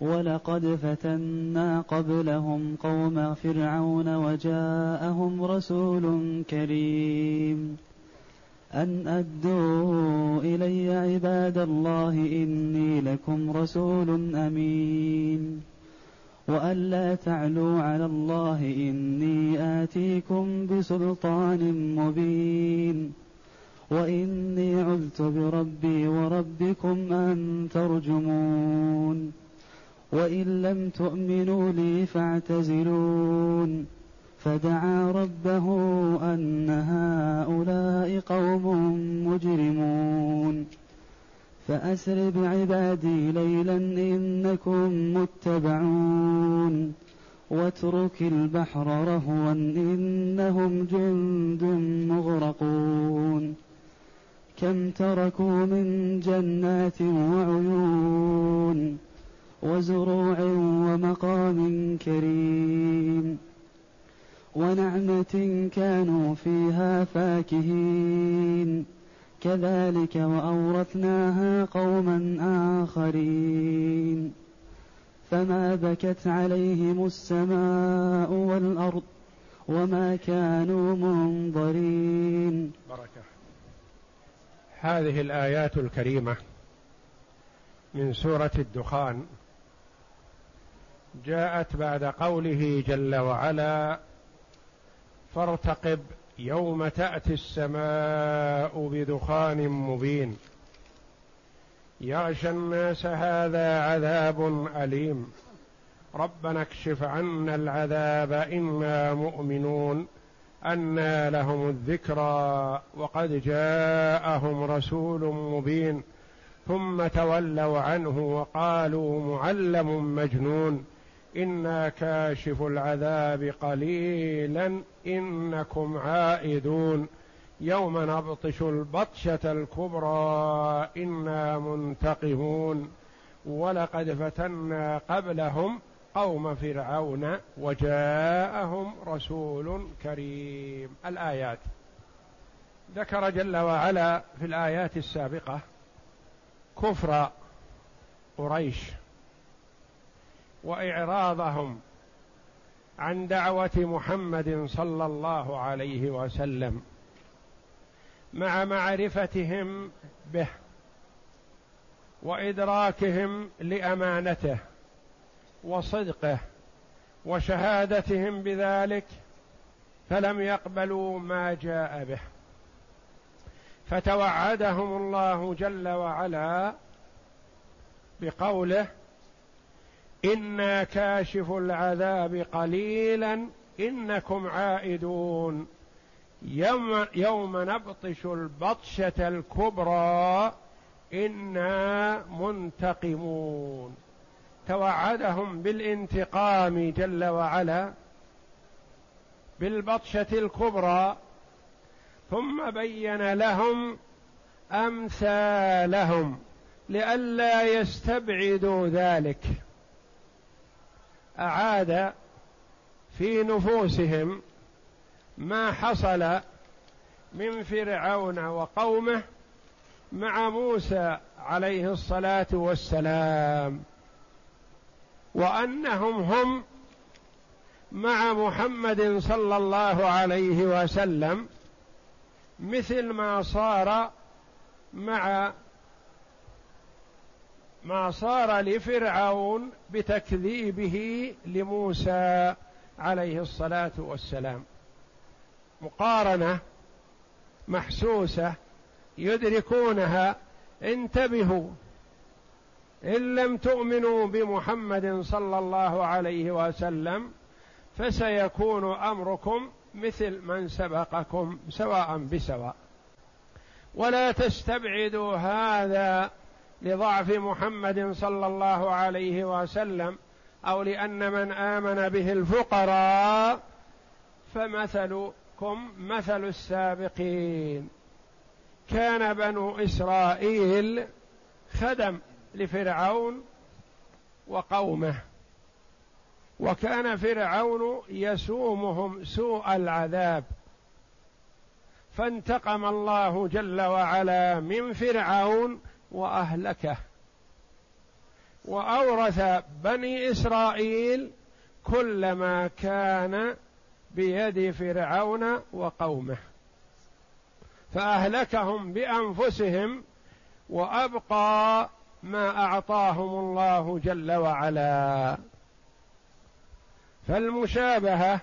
ولقد فتنا قبلهم قوم فرعون وجاءهم رسول كريم. أن أدوا إلي عباد الله إني لكم رسول أمين. وأن لا تعلوا على الله إني آتيكم بسلطان مبين. وإني عذت بربي وربكم أن ترجمون. وإن لم تؤمنوا لي فاعتزلون. فدعا ربه أن هؤلاء قوم مجرمون. فأسر بعبادي ليلا إنكم متبعون. واترك البحر رهوا إنهم جند مغرقون. كم تركوا من جنات وعيون. وزروع ومقام كريم ونعمة كانوا فيها فاكهين. كذلك وأورثناها قوما آخرين. فما بكت عليهم السماء والأرض وما كانوا منظرين. بركة. هذه الآيات الكريمة من سورة الدخان. جاءت بعد قوله جل وعلا فارتقب يوم تأتي السماء بدخان مبين. يغشى الناس هذا عذاب أليم. ربنا اكشف عنا العذاب إنا مؤمنون. أنى لهم الذكرى وقد جاءهم رسول مبين. ثم تولوا عنه وقالوا معلم مجنون. إنا كاشف العذاب قليلا إنكم عائدون. يوم نبطش البطشة الكبرى إنا منتقمون. ولقد فتنا قبلهم قوم فرعون وجاءهم رسول كريم. الآيات. ذكر جل وعلا في الآيات السابقة كفر قريش وإعراضهم عن دعوة محمد صلى الله عليه وسلم مع معرفتهم به وإدراكهم لأمانته وصدقه وشهادتهم بذلك فلم يقبلوا ما جاء به. فتوعدهم الله جل وعلا بقوله إنا كاشف العذاب قليلا إنكم عائدون. يوم, يوم نبطش البطشة الكبرى إنا منتقمون. توعدهم بالانتقام جل وعلا بالبطشة الكبرى ثم بين لهم أمثالهم لئلا يستبعدوا ذلك. أعاد في نفوسهم ما حصل من فرعون وقومه مع موسى عليه الصلاة والسلام وأنهم هم مع محمد صلى الله عليه وسلم مثل ما صار مع ما صار لفرعون بتكذيبه لموسى عليه الصلاة والسلام. مقارنة محسوسة يدركونها. انتبهوا. إن لم تؤمنوا بمحمد صلى الله عليه وسلم فسيكون أمركم مثل من سبقكم سواء بسواء. ولا تستبعدوا هذا لضعف محمد صلى الله عليه وسلم أو لأن من آمن به الفقراء فمثل لكم مثل السابقين. كان بنو إسرائيل خدم لفرعون وقومه وكان فرعون يسومهم سوء العذاب. فانتقم الله جل وعلا من فرعون وأهلكه. وأورث بني إسرائيل كل ما كان بيد فرعون وقومه. فأهلكهم بأنفسهم وأبقى ما أعطاهم الله جل وعلا. فالمشابهة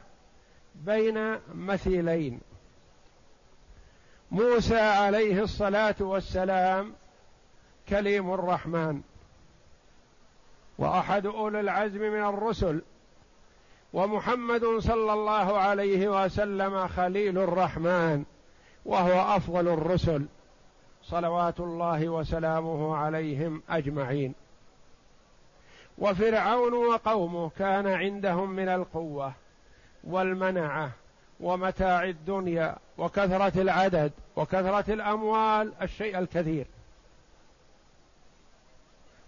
بين مثيلين. موسى عليه الصلاة والسلام كليم الرحمن وأحد أولي العزم من الرسل ومحمد صلى الله عليه وسلم خليل الرحمن وهو أفضل الرسل صلوات الله وسلامه عليهم أجمعين. وفرعون وقومه كان عندهم من القوة والمنعة ومتاع الدنيا وكثرة العدد وكثرة الأموال الشيء الكثير.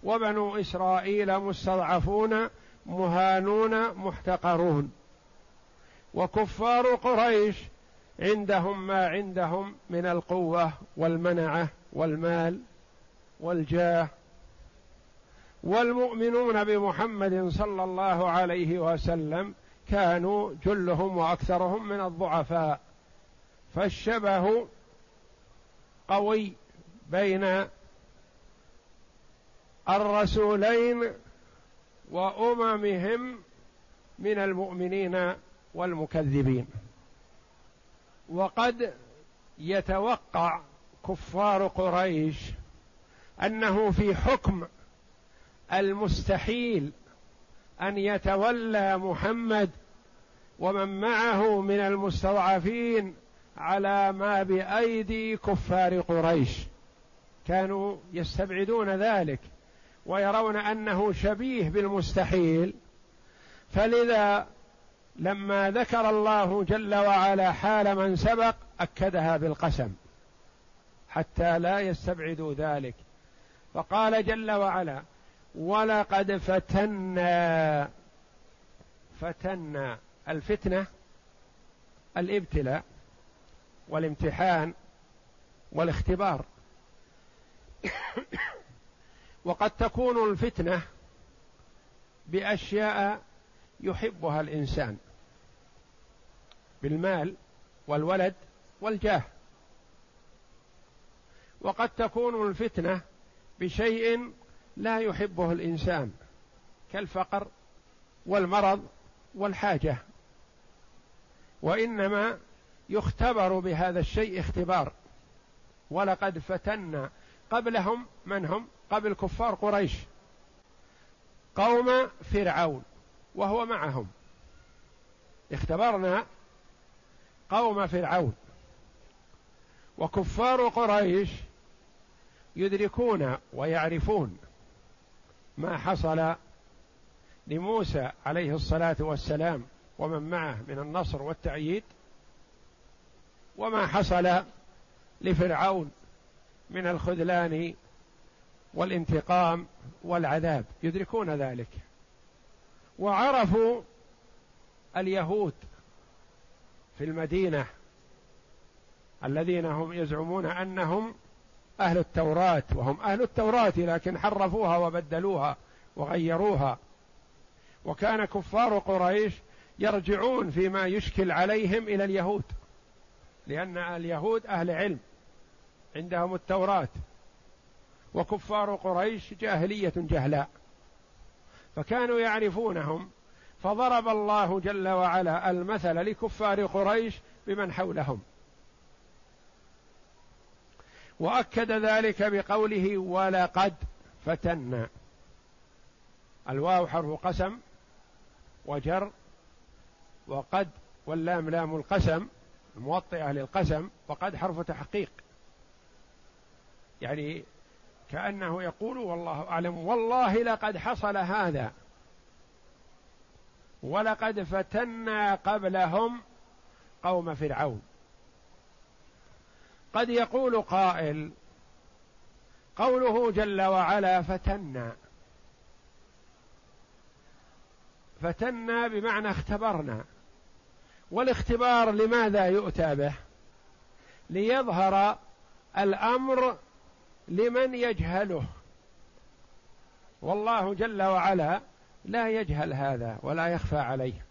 وبنو إسرائيل مستضعفون مهانون محتقرون. وكفار قريش عندهم ما عندهم من القوة والمنعة والمال والجاه. والمؤمنون بمحمد صلى الله عليه وسلم كانوا جلهم وأكثرهم من الضعفاء. فالشبه قوي بين الرسولين وأممهم من المؤمنين والمكذبين. وقد يتوقع كفار قريش أنه في حكم المستحيل أن يتولى محمد ومن معه من المستضعفين على ما بأيدي كفار قريش. كانوا يستبعدون ذلك. ويرون أنه شبيه بالمستحيل. فلذا لما ذكر الله جل وعلا حال من سبق أكدها بالقسم حتى لا يستبعدوا ذلك. فقال جل وعلا ولقد فتنا فتنا الفتنة الإبتلاء والامتحان والاختبار. وقد تكون الفتنة بأشياء يحبها الإنسان بالمال والولد والجاه. وقد تكون الفتنة بشيء لا يحبه الإنسان كالفقر والمرض والحاجة. وإنما يختبر بهذا الشيء اختبار. ولقد فتنا قبلهم من هم؟ قبل كفار قريش. قوم فرعون وهو معهم. اختبرنا قوم فرعون. وكفار قريش يدركون ويعرفون ما حصل لموسى عليه الصلاة والسلام ومن معه من النصر والتأييد وما حصل لفرعون من الخذلان والانتقام والعذاب يدركون ذلك. وعرفوا اليهود في المدينة الذين هم يزعمون أنهم أهل التوراة وهم أهل التوراة لكن حرفوها وبدلوها وغيروها. وكان كفار قريش يرجعون فيما يشكل عليهم إلى اليهود لأن اليهود أهل علم عندهم التوراة. وكفار قريش جاهلية جهلاء. فكانوا يعرفونهم فضرب الله جل وعلا المثل لكفار قريش بمن حولهم. وأكد ذلك بقوله ولقد فتنا. الواو حرف قسم وجر وقد واللام لام القسم الموطئة للقسم وقد حرف تحقيق. يعني كأنه يقول والله أعلم والله لقد حصل هذا. ولقد فتنا قبلهم قوم فرعون. قد يقول قائل قوله جل وعلا فتنا. فتنا بمعنى اختبرنا. والاختبار لماذا يؤتى به؟ ليظهر الأمر لمن يجهله. والله جل وعلا لا يجهل هذا ولا يخفى عليه.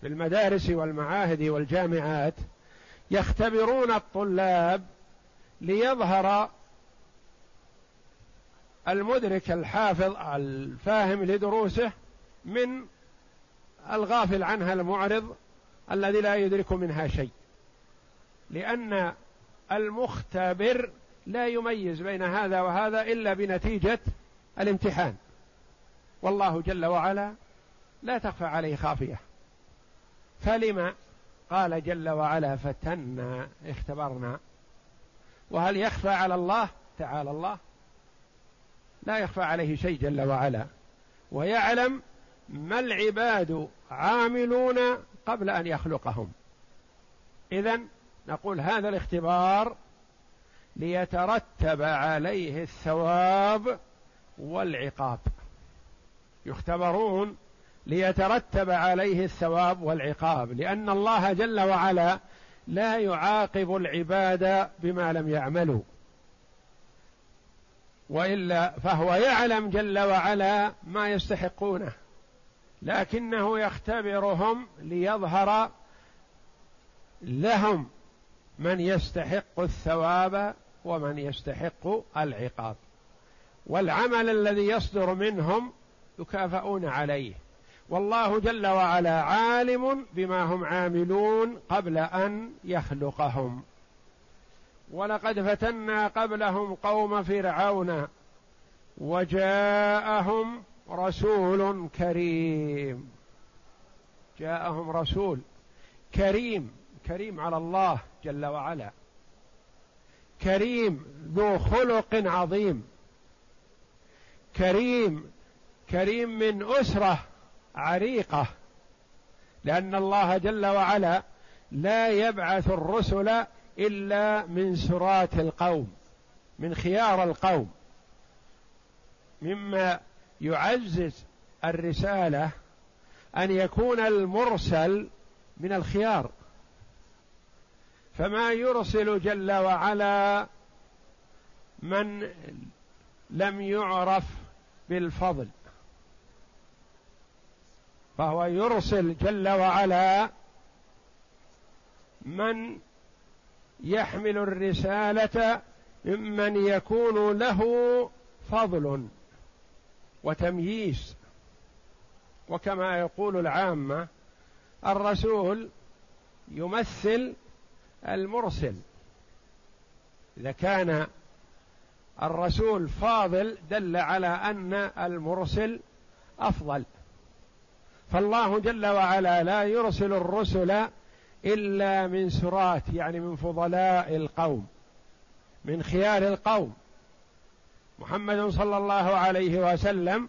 في المدارس والمعاهد والجامعات يختبرون الطلاب ليظهر المدرك الحافظ الفاهم لدروسه من الغافل عنها المعرض الذي لا يدرك منها شيء. لأن المختبر لا يميز بين هذا وهذا إلا بنتيجة الامتحان. والله جل وعلا لا تخفى عليه خافية. فلما قال جل وعلا فتنا اختبرنا. وهل يخفى على الله؟ تعالى الله. لا يخفى عليه شيء جل وعلا. ويعلم ما العباد عاملون قبل أن يخلقهم. اذا نقول هذا الاختبار ليترتب عليه الثواب والعقاب. يختبرون ليترتب عليه الثواب والعقاب لأن الله جل وعلا لا يعاقب العباد بما لم يعملوا. وإلا فهو يعلم جل وعلا ما يستحقونه لكنه يختبرهم ليظهر لهم من يستحق الثواب ومن يستحق العقاب. والعمل الذي يصدر منهم يكافئون عليه. والله جل وعلا عالم بما هم عاملون قبل أن يخلقهم. ولقد فتنا قبلهم قوم فرعون وجاءهم رسول كريم. جاءهم رسول كريم كريم على الله جل وعلا. كريم ذو خلق عظيم. كريم كريم من أسرة عريقة. لأن الله جل وعلا لا يبعث الرسل إلا من سرات القوم من خيار القوم. مما يعزز الرسالة أن يكون المرسل من الخيار. فما يرسل جل وعلا من لم يعرف بالفضل. فهو يرسل جل وعلا من يحمل الرسالة ممن يكون له فضل وتمييز. وكما يقول العامة الرسول يمثل المرسل. إذا كان الرسول فاضل دل على أن المرسل أفضل. فالله جل وعلا لا يرسل الرسل إلا من سرات يعني من فضلاء القوم من خيار القوم. محمد صلى الله عليه وسلم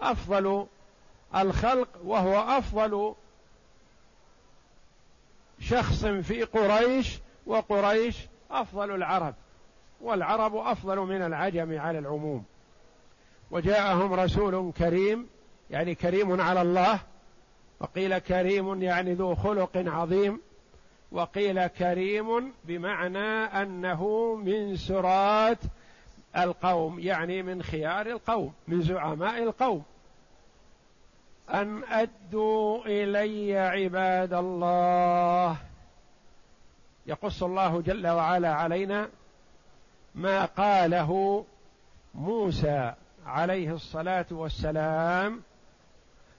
أفضل الخلق وهو أفضل شخص في قريش وقريش أفضل العرب والعرب أفضل من العجم على العموم. وجاءهم رسول كريم يعني كريم على الله وقيل كريم يعني ذو خلق عظيم وقيل كريم بمعنى أنه من سرات القوم يعني من خيار القوم من زعماء القوم. أن أدوا إلي عباد الله. يقص الله جل وعلا علينا ما قاله موسى عليه الصلاة والسلام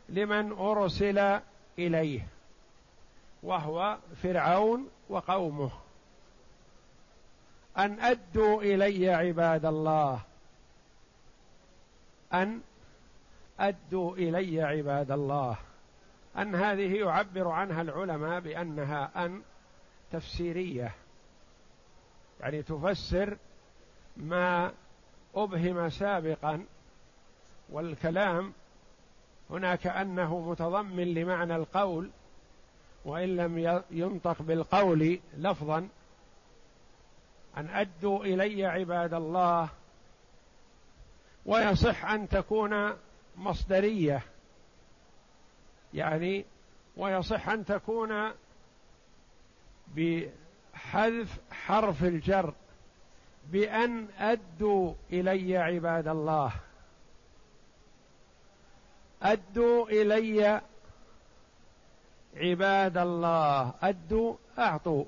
لمن أرسل إليه وهو فرعون وقومه. أن أدوا إلي عباد الله. أن أدوا إلي عباد الله أن هذه يعبر عنها العلماء بأنها أن تفسيرية. يعني تفسر ما أبهم سابقا والكلام هنا كانه متضمن لمعنى القول وإن لم ينطق بالقول لفظا أن أدوا إلي عباد الله. ويصح أن تكون مصدرية. يعني ويصح أن تكون بحذف حرف الجر بأن أدوا إلي عباد الله. أدوا إلي عباد الله. أدوا أعطوا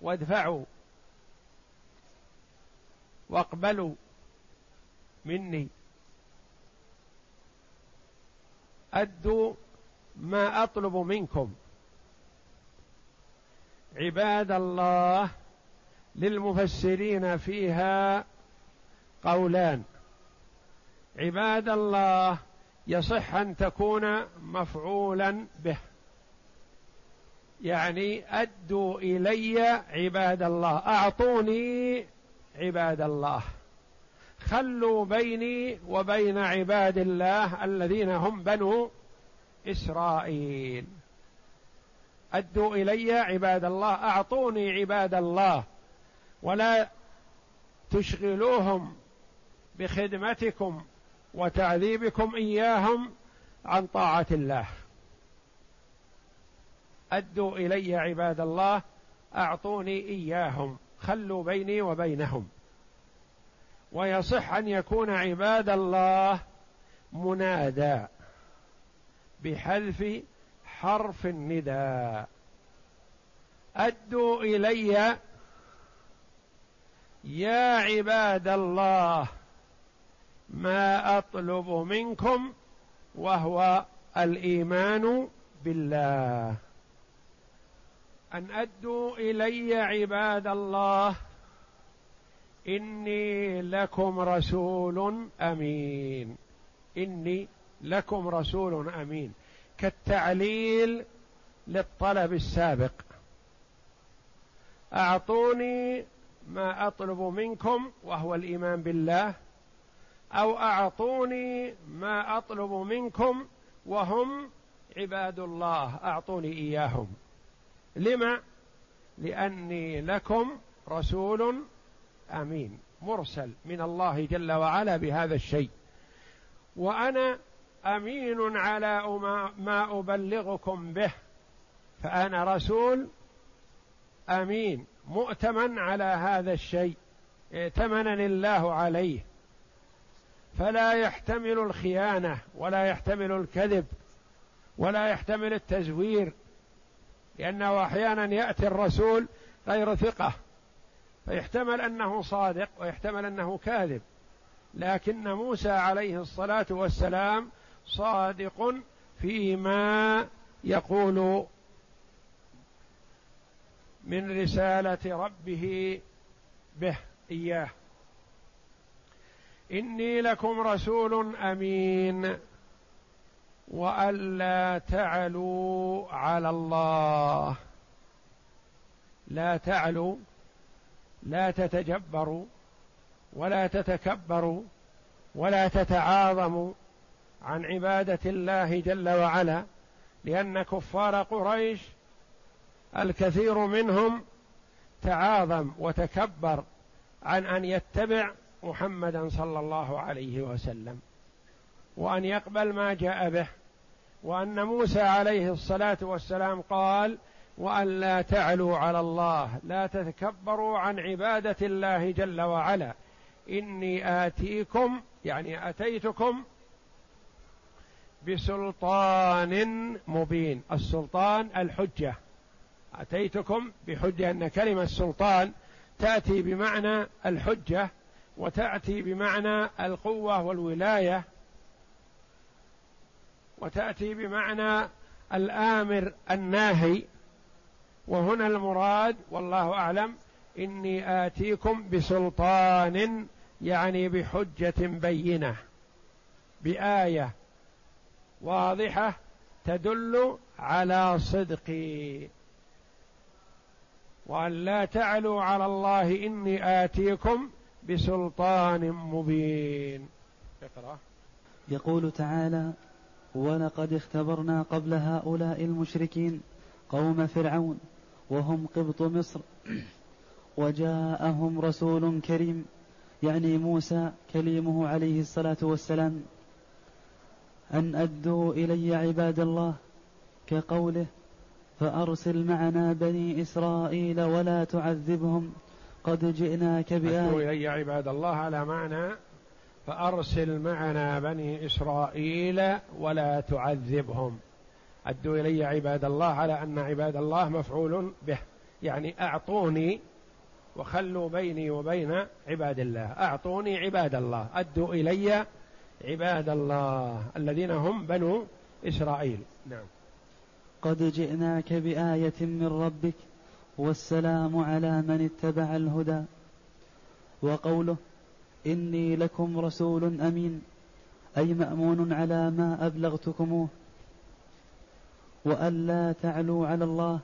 وادفعوا واقبلوا مني. أدوا ما أطلب منكم. عباد الله للمفسرين فيها قولان. عباد الله يصح أن تكون مفعولا به. يعني أدوا إلي عباد الله أعطوني عباد الله. خلوا بيني وبين عباد الله الذين هم بنو إسرائيل. أدوا إلي عباد الله أعطوني عباد الله ولا تشغلوهم بخدمتكم وتعذيبكم إياهم عن طاعة الله. أدوا إلي عباد الله أعطوني إياهم خلوا بيني وبينهم. ويصح أن يكون عباد الله منادى بحذف حرف النداء. أدوا إلي يا عباد الله ما أطلب منكم وهو الإيمان بالله. أن أدوا إلي عباد الله إني لكم رسول أمين. إني لكم رسول أمين. كالتعليل للطلب السابق. أعطوني ما أطلب منكم وهو الإيمان بالله أو أعطوني ما أطلب منكم وهم عباد الله أعطوني إياهم. لما؟ لأني لكم رسول آمين. مرسل من الله جل وعلا بهذا الشيء. وأنا أمين على ما أبلغكم به. فأنا رسول أمين. مؤتمن على هذا الشيء. ائتمنني الله عليه. فلا يحتمل الخيانة ولا يحتمل الكذب ولا يحتمل التزوير. لأنه أحيانا يأتي الرسول غير ثقة. فيحتمل أنه صادق ويحتمل أنه كاذب. لكن موسى عليه الصلاة والسلام صادق فيما يقول من رسالة ربه به إياه. إني لكم رسول أمين وألا تعلوا على الله. لا تعلوا لا تتجبروا ولا تتكبروا ولا تتعاظموا عن عبادة الله جل وعلا لأن كفار قريش الكثير منهم تعاظم وتكبر عن أن يتبع محمدا صلى الله عليه وسلم وأن يقبل ما جاء به وأن موسى عليه الصلاة والسلام قال وأن لا تعلوا على الله لا تتكبروا عن عبادة الله جل وعلا. إني آتيكم يعني أتيتكم بسلطان مبين. السلطان الحجة. أتيتكم بحجة أن كلمة سلطان تأتي بمعنى الحجة وتأتي بمعنى القوة والولاية وتأتي بمعنى الآمر الناهي. وهنا المراد والله أعلم إني آتيكم بسلطان يعني بحجة بينة بآية واضحة تدل على صدقي وأن لا تعلوا على الله إني آتيكم بسلطان مبين. اقرأ. يقول تعالى ولقد اختبرنا قبل هؤلاء المشركين قوم فرعون وهم قبط مصر. وجاءهم رسول كريم يعني موسى كليمه عليه الصلاة والسلام أن أدوا إلي عباد الله كقوله فأرسل معنا بني إسرائيل ولا تعذبهم قد جئناك بآية. أدوا إلي عباد الله على معنى فأرسل معنا بني إسرائيل ولا تعذبهم. أدوا إلي عباد الله على أن عباد الله مفعول به. يعني أعطوني وخلوا بيني وبين عباد الله. أعطوني عباد الله. أدوا إلي عباد الله الذين هم بنو إسرائيل. نعم. قد جئناك بآية من ربك والسلام على من اتبع الهدى وقوله إني لكم رسول أمين أي مأمون على ما أبلغتكموه. وألا تعلوا على الله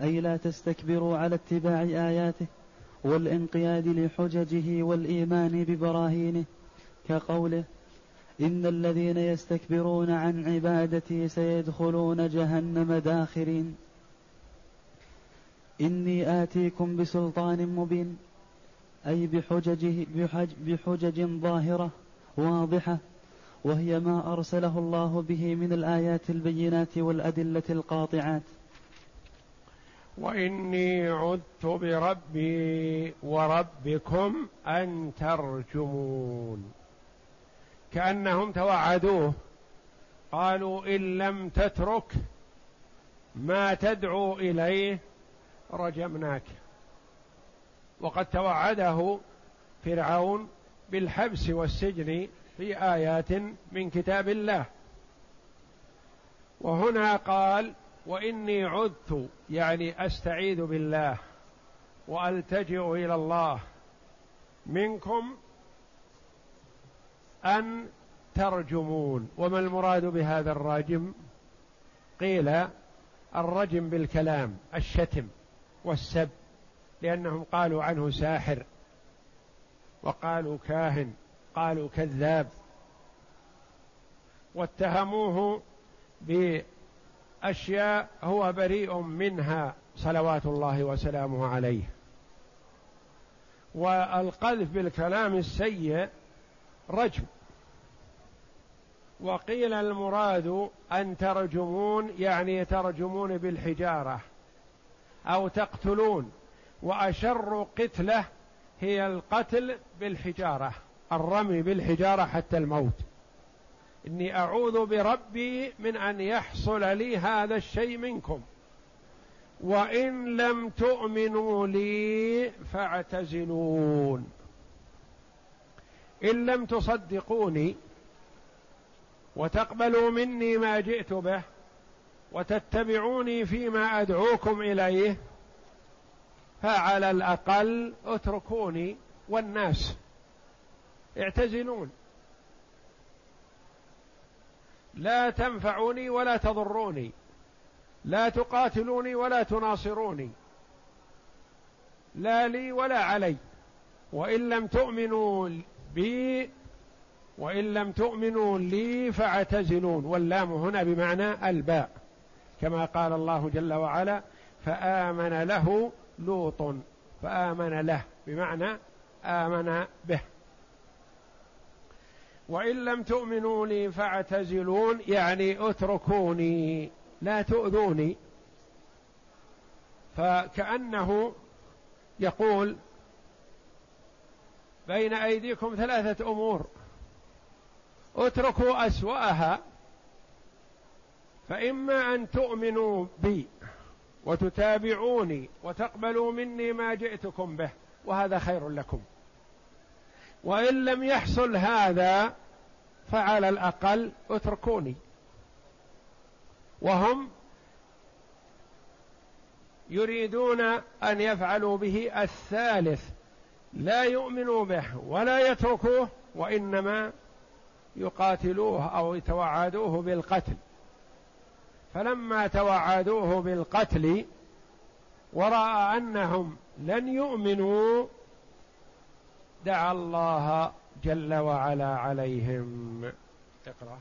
أي لا تستكبروا على اتباع آياته والانقياد لحججه والإيمان ببراهينه كقوله إن الذين يستكبرون عن عبادتي سيدخلون جهنم داخرين. إني آتيكم بسلطان مبين أي بحججه بحج بحجج ظاهرة واضحة وهي ما أرسله الله به من الآيات البينات والأدلة القاطعات. وإني عدت بربي وربكم أن ترجمون. كأنهم توعدوه. قالوا إن لم تترك ما تدعو إليه رجمناك. وقد توعده فرعون بالحبس والسجن في آيات من كتاب الله. وهنا قال وإني عدت يعني أستعيذ بالله وألتجئ إلى الله منكم أن ترجمون. وما المراد بهذا الراجم قيل الرجم بالكلام الشتم والسب لأنهم قالوا عنه ساحر وقالوا كاهن. قالوا كذاب واتهموه بأشياء هو بريء منها صلوات الله وسلامه عليه. والقذف بالكلام السيء رجم. وقيل المراد أن ترجمون يعني ترجمون بالحجارة أو تقتلون وأشر قتلة هي القتل بالحجارة. الرمي بالحجارة حتى الموت. إني أعوذ بربي من أن يحصل لي هذا الشيء منكم. وإن لم تؤمنوا لي فاعتزلون. إن لم تصدقوني وتقبلوا مني ما جئت به وتتبعوني فيما أدعوكم إليه فعلى الأقل اتركوني والناس. اعتزلون. لا تنفعوني ولا تضروني. لا تقاتلوني ولا تناصروني. لا لي ولا علي. وإن لم تؤمنوا بي وإن لم تؤمنوا لي فاعتزلون. واللام هنا بمعنى الباء. كما قال الله جل وعلا فآمن له لوط. فآمن له بمعنى آمن به. وإن لم تؤمنوا لي فاعتزلون يعني اتركوني لا تؤذوني. فكأنه يقول بين أيديكم ثلاثة أمور. اتركوا أسوأها فإما أن تؤمنوا بي وتتابعوني وتقبلوا مني ما جئتكم به وهذا خير لكم. وإن لم يحصل هذا فعلى الأقل اتركوني. وهم يريدون أن يفعلوا به الثالث. لا يؤمنوا به ولا يتركوه وإنما يقاتلوه أو يتوعدوه بالقتل. فلما توعدوه بالقتل ورأى أنهم لن يؤمنوا دعا الله جل وعلا عليهم. اقرأ.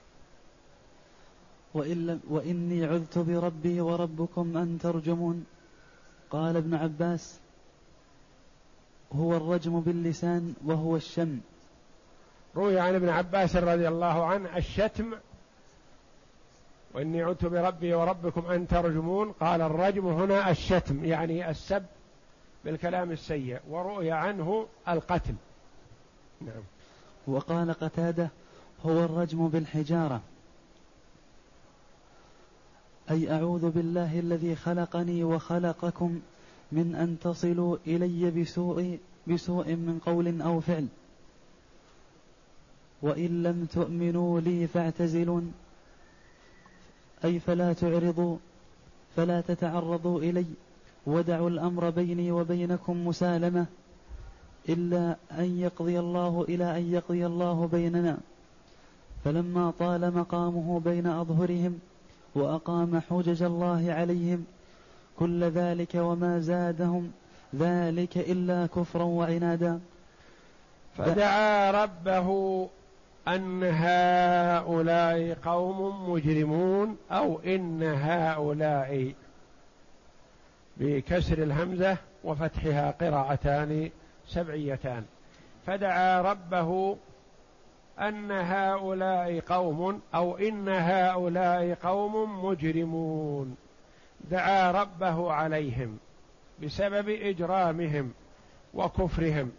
وإن وإني عذت بربي وربكم أن ترجمون. قال ابن عباس هو الرجم باللسان وهو الشم. روي عن ابن عباس رضي الله عنه الشتم وإني عدت بربي وربكم أن ترجمون. قال الرجم هنا الشتم يعني السب بالكلام السيء. ورؤي عنه القتل. نعم. وقال قتادة هو الرجم بالحجارة. أي أعوذ بالله الذي خلقني وخلقكم من أن تصلوا إلي بسوء بسوء من قول أو فعل. وإن لم تؤمنوا لي فاعتزلون. أي فلا تعرضوا فلا تتعرضوا إلي. ودعوا الأمر بيني وبينكم مسالمة. إلا أن يقضي الله إلى أن يقضي الله بيننا. فلما طال مقامه بين أظهرهم وأقام حجج الله عليهم كل ذلك وما زادهم ذلك إلا كفرا وعنادا فدعا ربه أن هؤلاء قوم مجرمون أو إن هؤلاء بكسر الهمزة وفتحها قراءتان سبعيتان. فدعا ربه أن هؤلاء قوم أو إن هؤلاء قوم مجرمون. دعا ربه عليهم بسبب إجرامهم وكفرهم.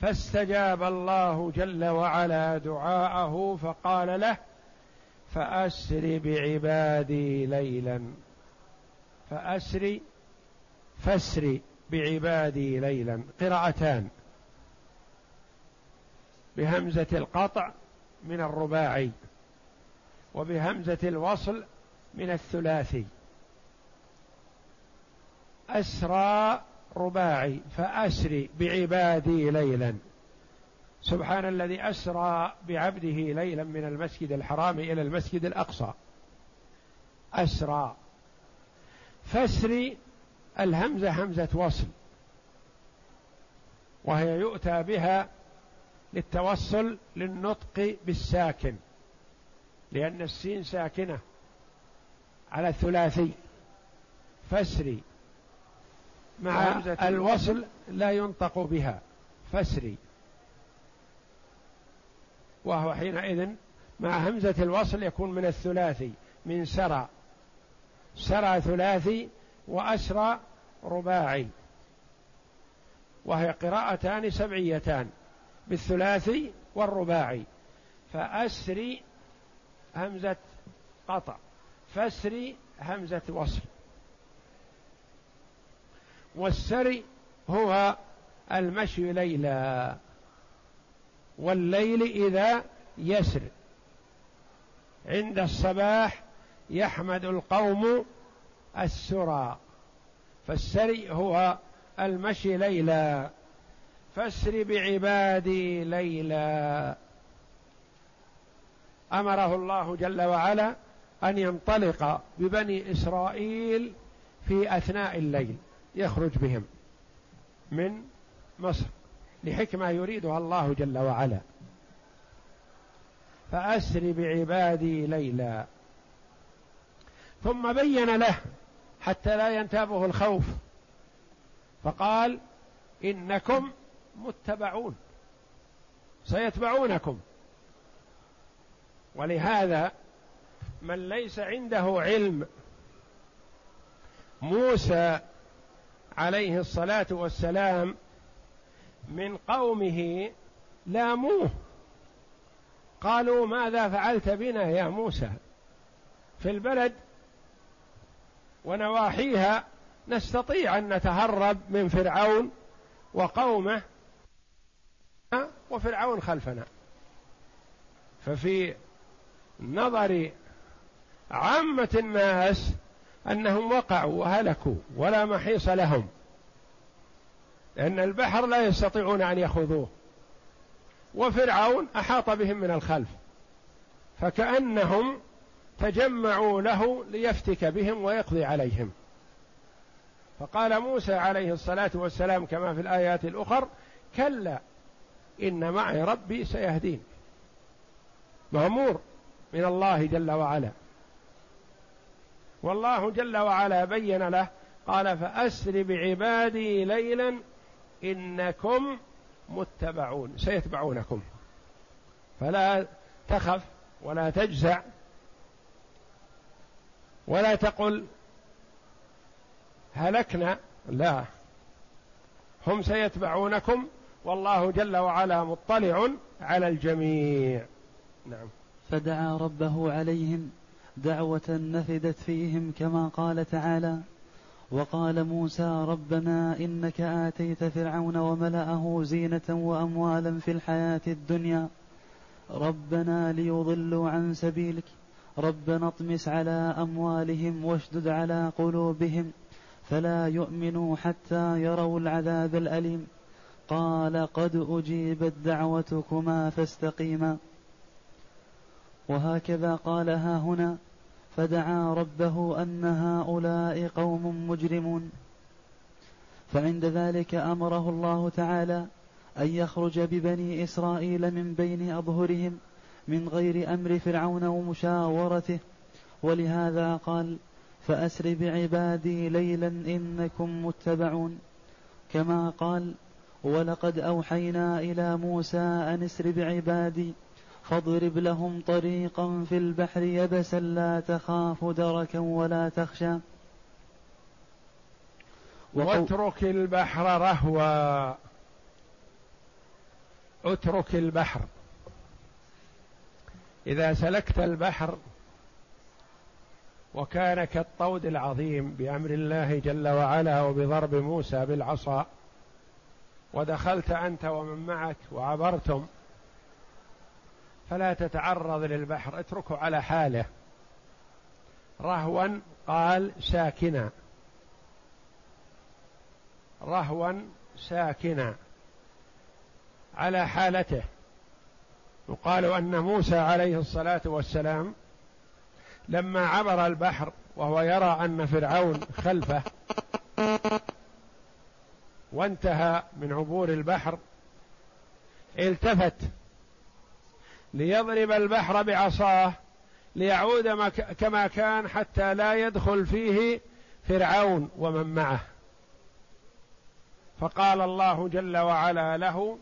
فاستجاب الله جل وعلا دعاءه فقال له فأسر بعبادي ليلا. فأسري فاسري بعبادي ليلا. قراءتان. بهمزة القطع من الرباعي وبهمزة الوصل من الثلاثي. أسرى رباعي فأسري بعبادي ليلا. سبحان الذي أسرى بعبده ليلا من المسجد الحرام إلى المسجد الأقصى. أسرى. فسر الهمزة همزة وصل وهي يؤتى بها للتوصل للنطق بالساكن لأن السين ساكنة على الثلاثي. فسري مع الوصل لا ينطق بها. فسري وهو حينئذ مع همزة الوصل يكون من الثلاثي من سرى. سرى ثلاثي وأسرى رباعي. وهي قراءتان سبعيتان بالثلاثي والرباعي. فأسري همزة قطع فأسري همزة وصل والسري هو المشي ليلا والليل إذا يسر. عند الصباح يحمد القوم السرى. فالسري هو المشي ليلا. فاسر بعبادي ليلا. أمره الله جل وعلا أن ينطلق ببني إسرائيل في أثناء الليل يخرج بهم من مصر لحكمة يريدها الله جل وعلا. فأسر بعبادي ليلا. ثم بين له حتى لا ينتابه الخوف. فقال إنكم متبعون سيتبعونكم. ولهذا من ليس عنده علم موسى عليه الصلاة والسلام من قومه لاموه. قالوا ماذا فعلت بنا يا موسى؟ في البلد ونواحيها نستطيع أن نتهرب من فرعون وقومه وفرعون خلفنا. ففي نظر عامة الناس أنهم وقعوا وهلكوا ولا محيص لهم لأن البحر لا يستطيعون أن يخوضوه. وفرعون أحاط بهم من الخلف فكأنهم تجمعوا له ليفتك بهم ويقضي عليهم. فقال موسى عليه الصلاة والسلام كما في الآيات الأخر كلا إن معي ربي سيهدين مأمور من الله جل وعلا. والله جل وعلا بين له قال فأسر بعبادي ليلا إنكم متبعون سيتبعونكم. فلا تخف ولا تجزع ولا تقل هلكنا لا. هم سيتبعونكم والله جل وعلا مطلع على الجميع. نعم. فدعا ربه عليهم دعوة نفدت فيهم كما قال تعالى وقال موسى ربنا إنك آتيت فرعون وملأه زينة وأموالا في الحياة الدنيا ربنا ليضلوا عن سبيلك. ربنا اطمس على أموالهم واشدد على قلوبهم فلا يؤمنوا حتى يروا العذاب الأليم. قال قد أجيبت دعوتكما فاستقيما. وهكذا قال ها هنا فدعا ربه أن هؤلاء قوم مجرمون. فعند ذلك أمره الله تعالى أن يخرج ببني إسرائيل من بين أظهرهم من غير أمر فرعون ومشاورته. ولهذا قال فأسر بعبادي ليلا إنكم متبعون. كما قال ولقد أوحينا إلى موسى أن اسر بعبادي فاضرب لهم طريقا في البحر يبسا لا تخاف دركا ولا تخشى. واترك البحر رهوا. اترك البحر. إذا سلكت البحر وكان كالطود العظيم بأمر الله جل وعلا وبضرب موسى بالعصا ودخلت أنت ومن معك وعبرتم فلا تتعرض للبحر اتركه على حاله. رهوا قال ساكنا. رهوا ساكنا على حالته. يقال أن موسى عليه الصلاة والسلام لما عبر البحر وهو يرى أن فرعون خلفه وانتهى من عبور البحر التفت ليضرب البحر بعصاه ليعود كما كان حتى لا يدخل فيه فرعون ومن معه. فقال الله جل وعلا له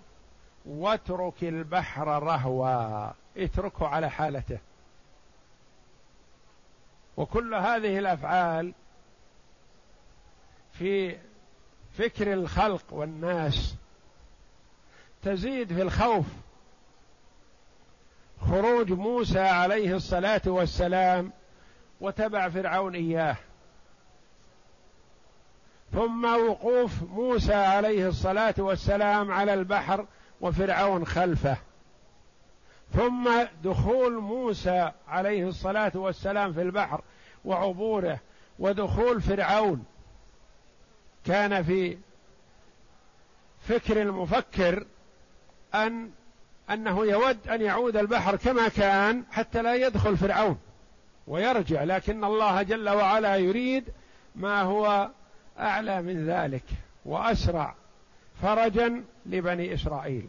واترك البحر رهوا اتركه على حالته. وكل هذه الأفعال في فكر الخلق والناس. تزيد في الخوف. خروج موسى عليه الصلاة والسلام وتبع فرعون إياه. ثم وقوف موسى عليه الصلاة والسلام على البحر وفرعون خلفه. ثم دخول موسى عليه الصلاة والسلام في البحر وعبوره ودخول فرعون. كان في فكر المفكر أن أنه يود أن يعود البحر كما كان حتى لا يدخل فرعون ويرجع لكن الله جل وعلا يريد ما هو أعلى من ذلك وأسرع فرجا لبني إسرائيل.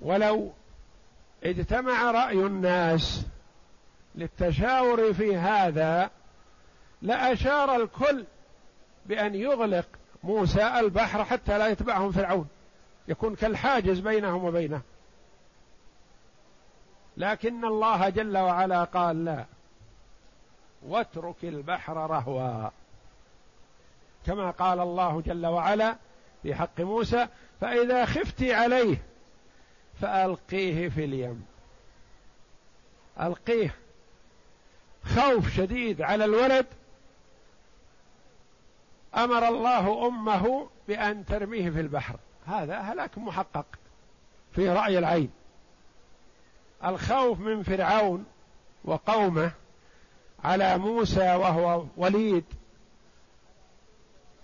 ولو اجتمع رأي الناس للتشاور في هذا لأشار الكل بأن يغلق موسى البحر حتى لا يتبعهم فرعون. يكون كالحاجز بينهم وبينه. لكن الله جل وعلا قال لا. واترك البحر رهوا. كما قال الله جل وعلا في حق موسى فإذا خفت عليه فألقيه في اليم. ألقيه. خوف شديد على الولد. أمر الله أمه بأن ترميه في البحر. هذا هلاك محقق في رأي العين. الخوف من فرعون وقومه على موسى وهو وليد.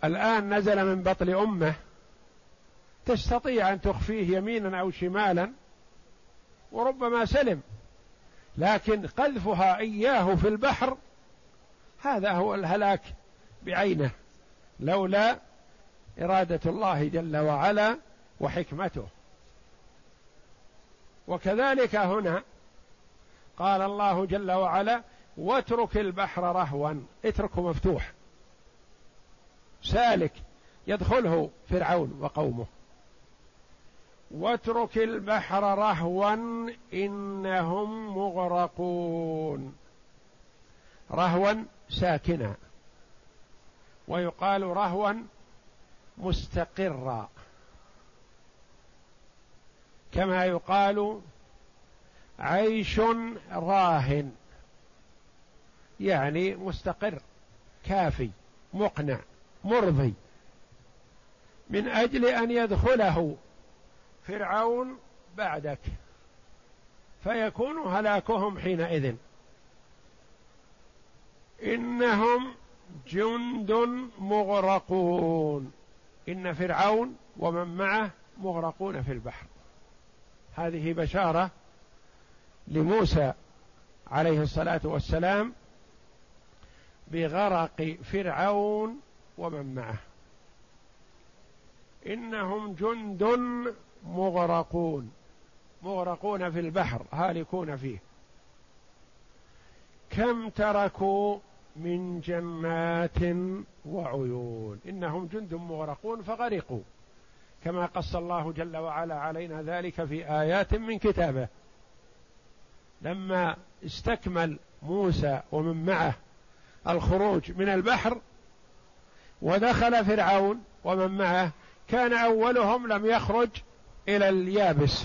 الآن نزل من بطن أمه تستطيع أن تخفيه يمينا أو شمالا وربما سلم لكن قذفها إياه في البحر هذا هو الهلاك بعينه لولا إرادة الله جل وعلا وحكمته. وكذلك هنا قال الله جل وعلا واترك البحر رهوا اتركه مفتوح سالك يدخله فرعون وقومه. واترك البحر رهوا إنهم مغرقون. رهوا ساكنا. ويقال رهوا مستقرا. كما يقال عيش راهن يعني مستقر كافي مقنع مرضي. من أجل أن يدخله فرعون بعدك فيكون هلاكهم حينئذ. إنهم جند مغرقون. إن فرعون ومن معه مغرقون في البحر. هذه بشارة لموسى عليه الصلاة والسلام بغرق فرعون ومن معه. إنهم جند مغرقون مغرقون في البحر هالكون فيه. كم تركوا من جنات وعيون؟ إنهم جند مغرقون فغرقوا. كما قص الله جل وعلا علينا ذلك في آيات من كتابه. لما استكمل موسى ومن معه الخروج من البحر ودخل فرعون ومن معه كان أولهم لم يخرج إلى اليابس.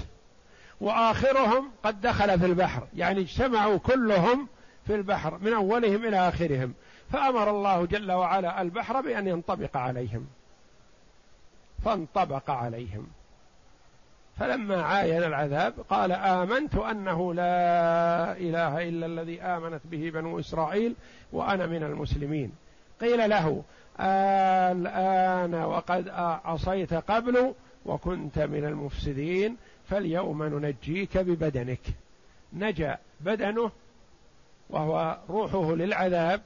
وآخرهم قد دخل في البحر. يعني اجتمعوا كلهم في البحر من أولهم إلى آخرهم. فأمر الله جل وعلا البحر بأن ينطبق عليهم. فانطبق عليهم. فلما عاين العذاب قال آمنت أنه لا إله إلا الذي آمنت به بنو إسرائيل وأنا من المسلمين. قيل له الآن وقد عصيت قبل وكنت من المفسدين فاليوم ننجيك ببدنك. نجا بدنه وهو روحه للعذاب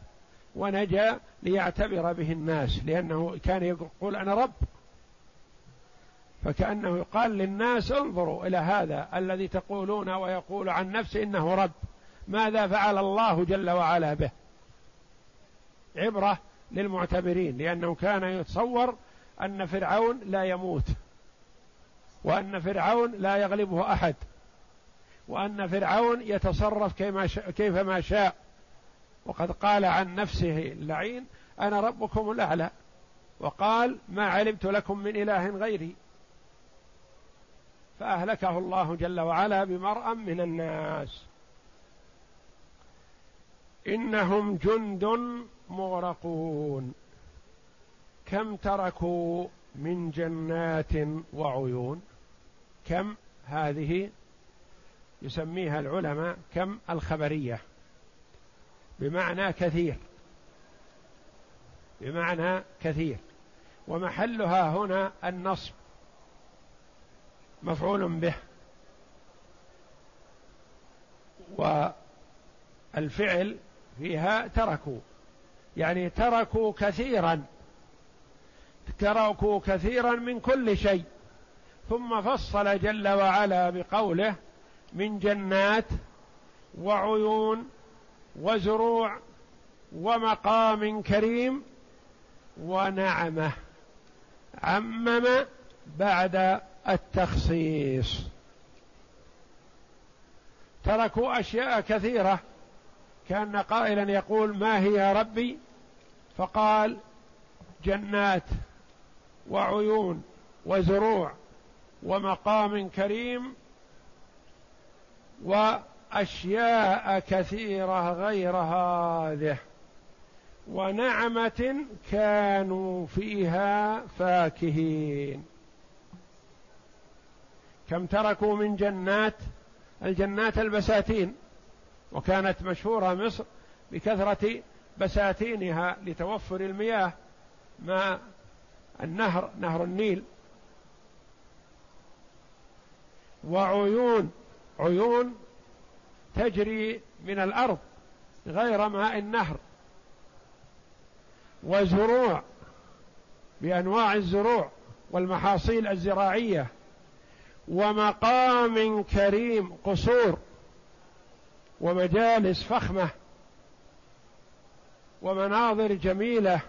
ونجا ليعتبر به الناس لأنه كان يقول أنا رب. فكأنه يقال للناس انظروا إلى هذا الذي تقولون ويقول عن نفسه إنه رب. ماذا فعل الله جل وعلا به؟ عبرة للمعتبرين لأنه كان يتصور أن فرعون لا يموت. وأن فرعون لا يغلبه أحد. وأن فرعون يتصرف كيفما شاء. وقد قال عن نفسه اللعين أنا ربكم الأعلى. وقال ما علمت لكم من إله غيري. فأهلكه الله جل وعلا بمرأ من الناس. إنهم جند مغرقون. كم تركوا من جنات وعيون؟ كم هذه يسميها العلماء كم الخبرية؟ بمعنى كثير. بمعنى كثير. ومحلها هنا النصب. مفعول به. والفعل فيها تركوا. يعني تركوا كثيرا. تركوا كثيرا من كل شيء. ثم فصل جل وعلا بقوله من جنات وعيون وزروع ومقام كريم ونعمة عمم بعد التخصيص. تركوا أشياء كثيرة. كأن قائلا يقول ما هي يا ربي؟ فقال جنات وعيون وزروع ومقام كريم وأشياء كثيرة غير هذه ونعمة كانوا فيها فاكهين. كم تركوا من جنات؟ الجنات البساتين. وكانت مشهورة مصر بكثرة بساتينها لتوفر المياه ماء النهر نهر النيل. وعيون عيون تجري من الأرض غير ماء النهر. وزروع بأنواع الزروع والمحاصيل الزراعية. ومقام كريم قصور. ومجالس فخمة. ومناظر جميلة.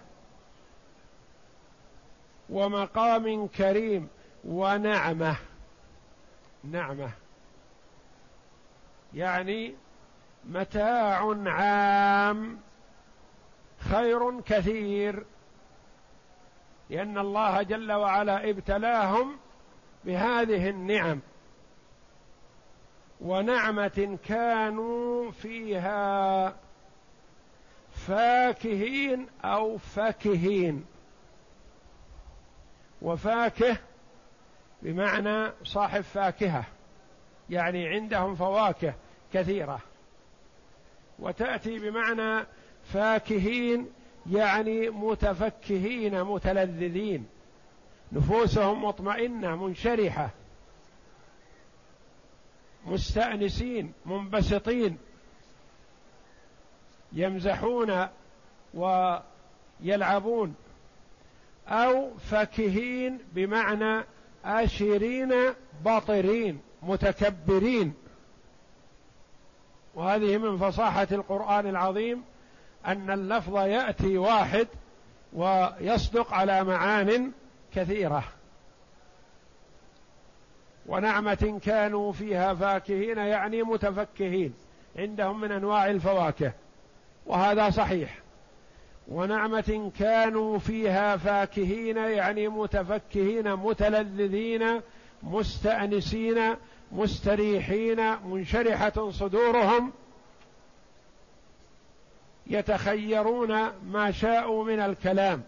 ومقام كريم ونعمة. نعمة. يعني متاع عام خير كثير. لأن الله جل وعلا ابتلاهم بهذه النعم. ونعمة كانوا فيها فاكهين أو فكهين وفاكه بمعنى صاحب فاكهة يعني عندهم فواكه كثيرة. وتأتي بمعنى فاكهين يعني متفكهين متلذذين. نفوسهم مطمئنة منشرحة. مستأنسين منبسطين. يمزحون ويلعبون. أو فكهين بمعنى آشرين باطرين متكبرين. وهذه من فصاحة القرآن العظيم أن اللفظ يأتي واحد ويصدق على معان كثيرة. ونعمة كانوا فيها فاكهين يعني متفكهين عندهم من أنواع الفواكه وهذا صحيح. ونعمة كانوا فيها فاكهين يعني متفكهين متلذذين مستأنسين مستريحين منشرحة صدورهم يتخيرون ما شاءوا من الكلام.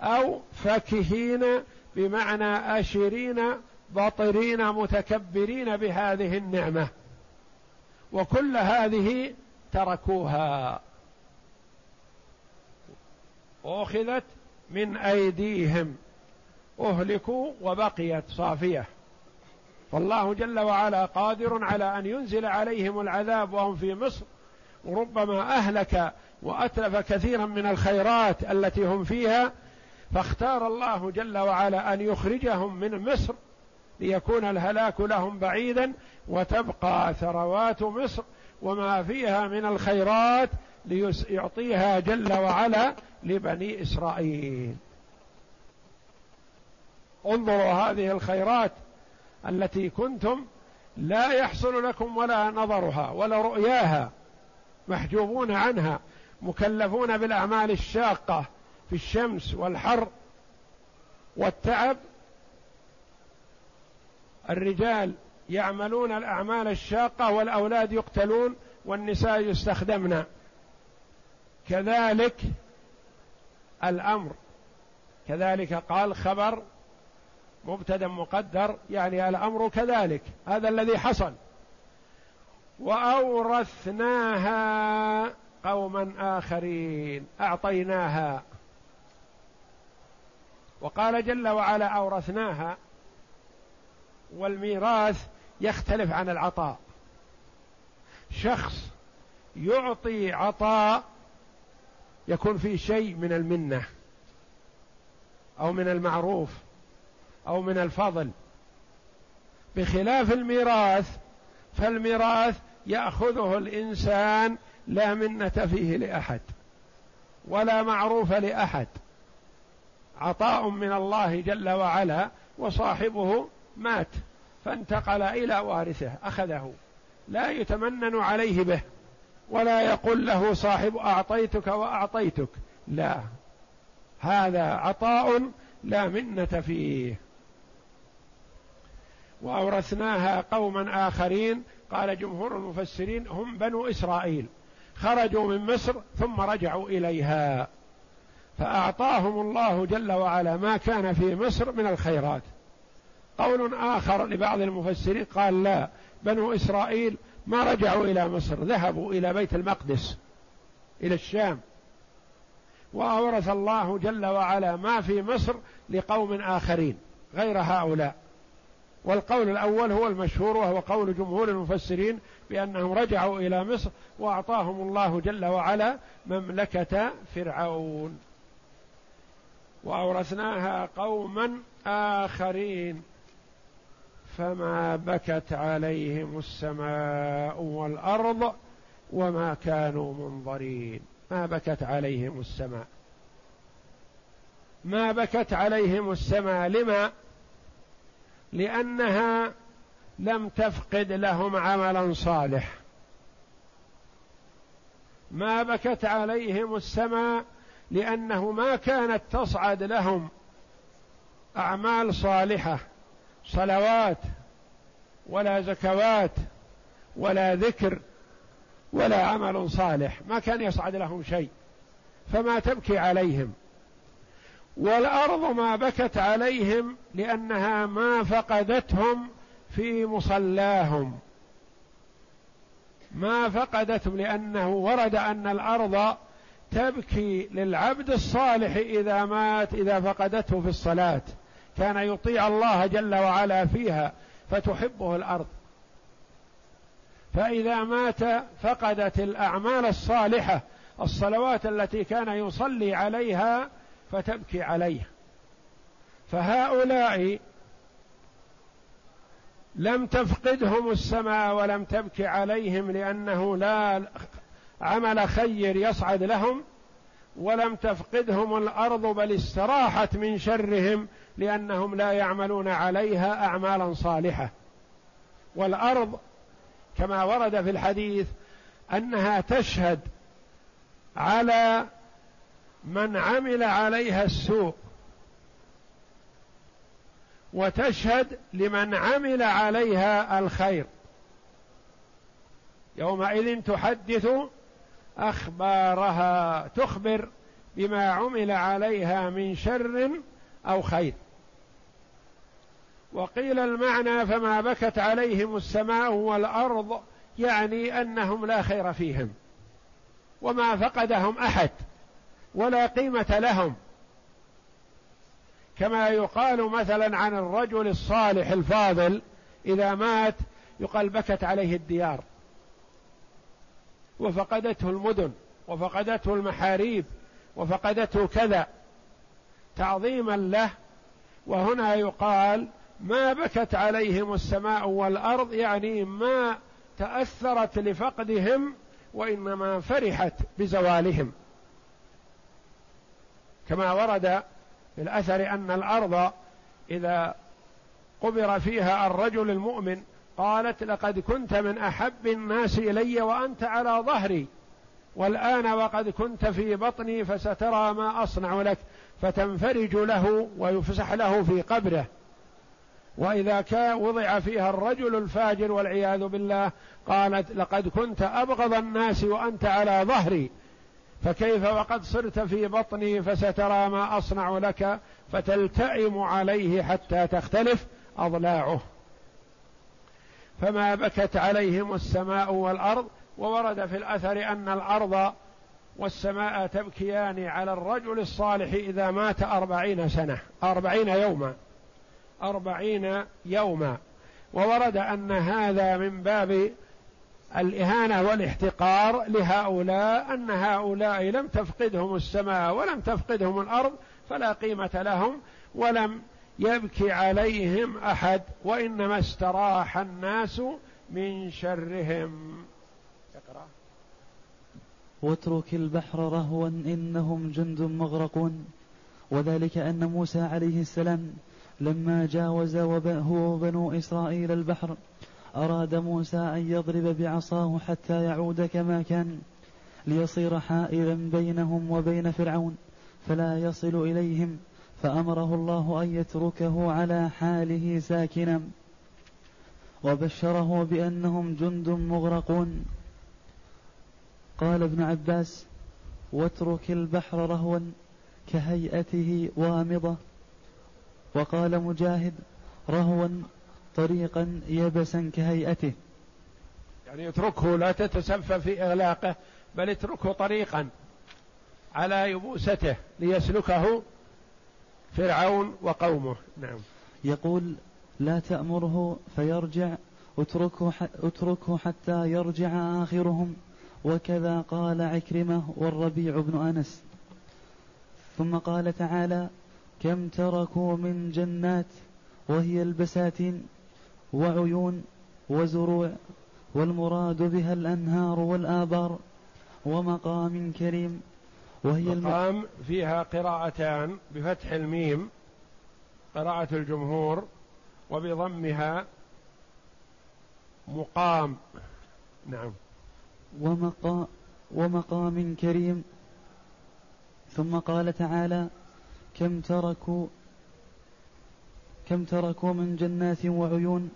أو فاكهين بمعنى أشرين باطرين متكبرين بهذه النعمة. وكل هذه تركوها. أخذت من أيديهم أهلكوا وبقيت صافية. فالله جل وعلا قادر على أن ينزل عليهم العذاب وهم في مصر. وربما أهلك وأتلف كثيرا من الخيرات التي هم فيها. فاختار الله جل وعلا أن يخرجهم من مصر ليكون الهلاك لهم بعيدا وتبقى ثروات مصر وما فيها من الخيرات ليعطيها جل وعلا لبني إسرائيل. انظروا هذه الخيرات التي كنتم لا يحصل لكم ولا نظرها ولا رؤياها محجوبون عنها مكلفون بالأعمال الشاقة في الشمس والحر والتعب. الرجال يعملون الأعمال الشاقة والأولاد يقتلون والنساء يستخدمن. كذلك الأمر. كذلك قال خبر مبتدا مقدر يعني الأمر كذلك هذا الذي حصل. وأورثناها قوما آخرين أعطيناها. وقال جل وعلا أورثناها والميراث يختلف عن العطاء. شخص يعطي عطاء يكون فيه شيء من المنة أو من المعروف أو من الفضل. بخلاف الميراث فالميراث يأخذه الإنسان لا منة فيه لأحد ولا معروف لأحد. عطاء من الله جل وعلا وصاحبه مات فانتقل إلى وارثه أخذه. لا يتمنن عليه به. ولا يقول له صاحب أعطيتك وأعطيتك. لا. هذا عطاء لا منة فيه. وأورثناها قوما آخرين. قال جمهور المفسرين هم بنو إسرائيل. خرجوا من مصر ثم رجعوا إليها. فأعطاهم الله جل وعلا ما كان في مصر من الخيرات. قول آخر لبعض المفسرين قال لا. بنو إسرائيل ما رجعوا إلى مصر ذهبوا إلى بيت المقدس إلى الشام. وأورث الله جل وعلا ما في مصر لقوم آخرين غير هؤلاء. والقول الأول هو المشهور وهو قول جمهور المفسرين بأنهم رجعوا إلى مصر وأعطاهم الله جل وعلا مملكة فرعون. وأورثناها قوما آخرين. فما بكت عليهم السماء والأرض وما كانوا منظرين. ما بكت عليهم السماء. ما بكت عليهم السماء لما؟ لأنها لم تفقد لهم عملا صالح. ما بكت عليهم السماء لأنه ما كانت تصعد لهم أعمال صالحة. صلوات ولا زكوات ولا ذكر ولا عمل صالح. ما كان يصعد لهم شيء فما تبكي عليهم. والأرض ما بكت عليهم لأنها ما فقدتهم في مصلاهم. ما فقدتهم لأنه ورد أن الأرض تبكي للعبد الصالح إذا مات إذا فقدته في الصلاة. كان يطيع الله جل وعلا فيها فتحبه الأرض. فإذا مات فقدت الأعمال الصالحة الصلوات التي كان يصلي عليها فتبكي عليه فهؤلاء لم تفقدهم السماء ولم تبكي عليهم لأنه لا عمل خير يصعد لهم ولم تفقدهم الأرض بل استراحت من شرهم لأنهم لا يعملون عليها أعمالا صالحة. والأرض كما ورد في الحديث أنها تشهد على من عمل عليها السوء وتشهد لمن عمل عليها الخير. يومئذ تحدث أخبارها تخبر بما عمل عليها من شر أو خير. وقيل المعنى فما بكت عليهم السماء والأرض يعني أنهم لا خير فيهم وما فقدهم أحد ولا قيمة لهم. كما يقال مثلا عن الرجل الصالح الفاضل إذا مات يقال بكت عليه الديار. وفقدته المدن وفقدته المحاريب وفقدته كذا. تعظيما له وهنا يقال ما بكت عليهم السماء والأرض يعني ما تأثرت لفقدهم وإنما فرحت بزوالهم. كما ورد في الأثر أن الأرض إذا قبر فيها الرجل المؤمن قالت لقد كنت من أحب الناس إلي وأنت على ظهري والآن وقد كنت في بطني فسترى ما أصنع لك فتنفرج له ويفسح له في قبره. وإذا كان وضع فيها الرجل الفاجر والعياذ بالله قالت لقد كنت أبغض الناس وأنت على ظهري فكيف وقد صرت في بطني فسترى ما أصنع لك فتلتئم عليه حتى تختلف أضلاعه. فما بكت عليهم السماء والأرض وورد في الأثر أن الأرض والسماء تبكيان على الرجل الصالح إذا مات أربعين سنة أربعين يوما أربعين يوما. وورد أن هذا من باب الإهانة والاحتقار لهؤلاء أن هؤلاء لم تفقدهم السماء ولم تفقدهم الأرض فلا قيمة لهم ولم يبكي عليهم أحد وإنما استراح الناس من شرهم. واترك البحر رهوا إنهم جند مغرقون. وذلك أن موسى عليه السلام لما جاوز هو وبنو إسرائيل البحر أراد موسى أن يضرب بعصاه حتى يعود كما كان ليصير حائلا بينهم وبين فرعون فلا يصل إليهم. فأمره الله أن يتركه على حاله ساكنا وبشره بأنهم جند مغرقون. قال ابن عباس واترك البحر رهوا كهيئته وامضة. وقال مجاهد رهوا طريقا يبسا كهيئته. يعني اتركه لا تتسفى في إغلاقه بل اتركه طريقا على يبوسته ليسلكه فرعون وقومه. نعم. يقول لا تأمره فيرجع اتركه, اتركه حتى يرجع آخرهم. وكذا قال عكرمة والربيع بن أنس. ثم قال تعالى كم تركوا من جنات وهي البساتين وعيون وزروع والمراد بها الأنهار والآبار ومقام كريم. وهي مقام الم... فيها قراءتان بفتح الميم قراءة الجمهور وبضمها مقام. نعم. ومقام ومقام كريم. ثم قال تعالى كم تركوا كم تركوا من جنات وعيون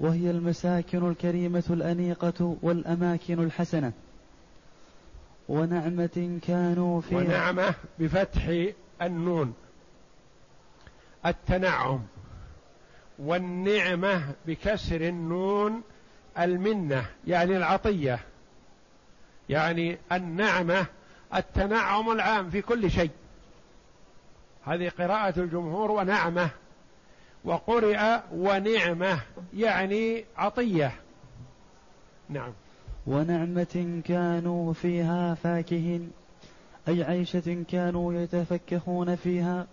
وهي المساكن الكريمة الأنيقة والأماكن الحسنة. ونعمة كانوا فيها. ونعمة بفتح النون. التنعم. والنعمة بكسر النون المنة يعني العطية. يعني النعمة التنعم العام في كل شيء. هذه قراءة الجمهور ونعمة. وقرئ ونعمة يعني عطية. نعم. ونعمة كانوا فيها فاكهين أي عيشة كانوا يتفكهون فيها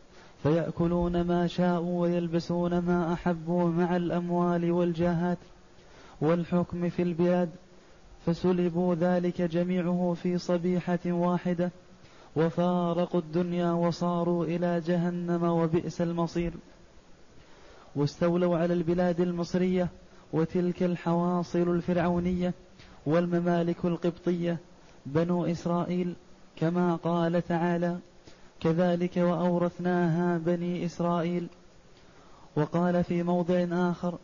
فيأكلون ما شاءوا ويلبسون ما أحبوا مع الأموال والجاهات والحكم في البلاد فسلبوا ذلك جميعه في صبيحة واحدة وفارقوا الدنيا وصاروا إلى جهنم وبئس المصير. واستولوا على البلاد المصرية وتلك الحواصل الفرعونية والممالك القبطية بنو إسرائيل كما قال تعالى كذلك وأورثناها بني إسرائيل. وقال في موضع آخر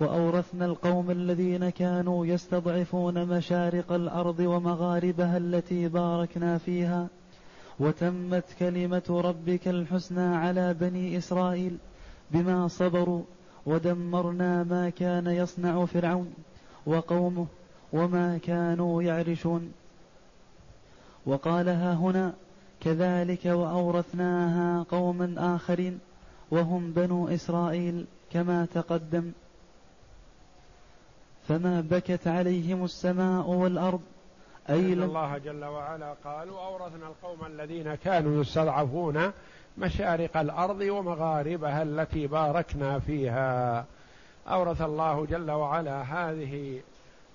وأورثنا القوم الذين كانوا يستضعفون مشارق الأرض ومغاربها التي باركنا فيها. وتمت كلمة ربك الحسنى على بني إسرائيل بما صبروا ودمرنا ما كان يصنع فرعون وقومه وما كانوا يعرشون. وقالها هنا كذلك وأورثناها قوما آخرين وهم بنو إسرائيل كما تقدم. فما بكت عليهم السماء والأرض أي إن الله جل وعلا قال وأورثنا القوم الذين كانوا يستضعفون مشارق الأرض ومغاربها التي باركنا فيها. أورث الله جل وعلا هذه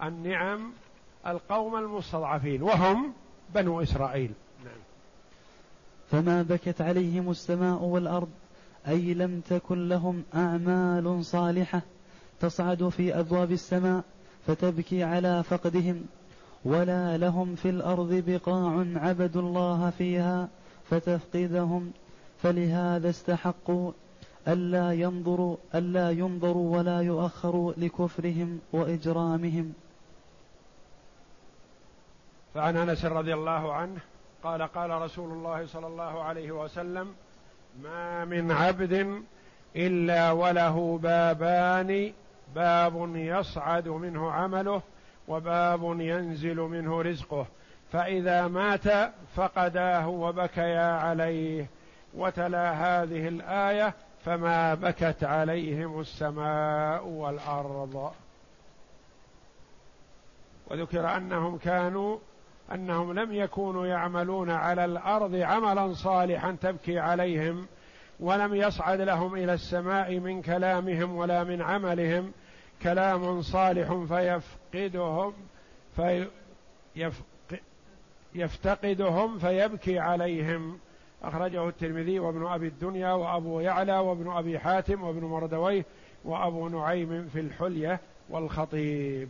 النعم القوم المستضعفين وهم بنو إسرائيل. نعم. فما بكت عليهم السماء والأرض أي لم تكن لهم أعمال صالحة تصعد في أبواب السماء فتبكي على فقدهم ولا لهم في الأرض بقاع عبدوا الله فيها فتفقدهم. فلهذا استحقوا ألا ينظروا ألا ينظروا ولا يؤخروا لكفرهم وإجرامهم. فعن انس رضي الله عنه قال قال رسول الله صلى الله عليه وسلم ما من عبد إلا وله بابان باب يصعد منه عمله وباب ينزل منه رزقه فإذا مات فقداه وبكيا عليه وتلا هذه الآية فما بكت عليهم السماء والأرض. وذكر أنهم كانوا أنهم لم يكونوا يعملون على الأرض عملا صالحا تبكي عليهم ولم يصعد لهم إلى السماء من كلامهم ولا من عملهم. كلام صالح فيفقدهم في يفتقدهم فيبكي عليهم. أخرجه الترمذي وابن أبي الدنيا وأبو يعلى وابن أبي حاتم وابن مردويه وأبو نعيم في الحلية والخطيب.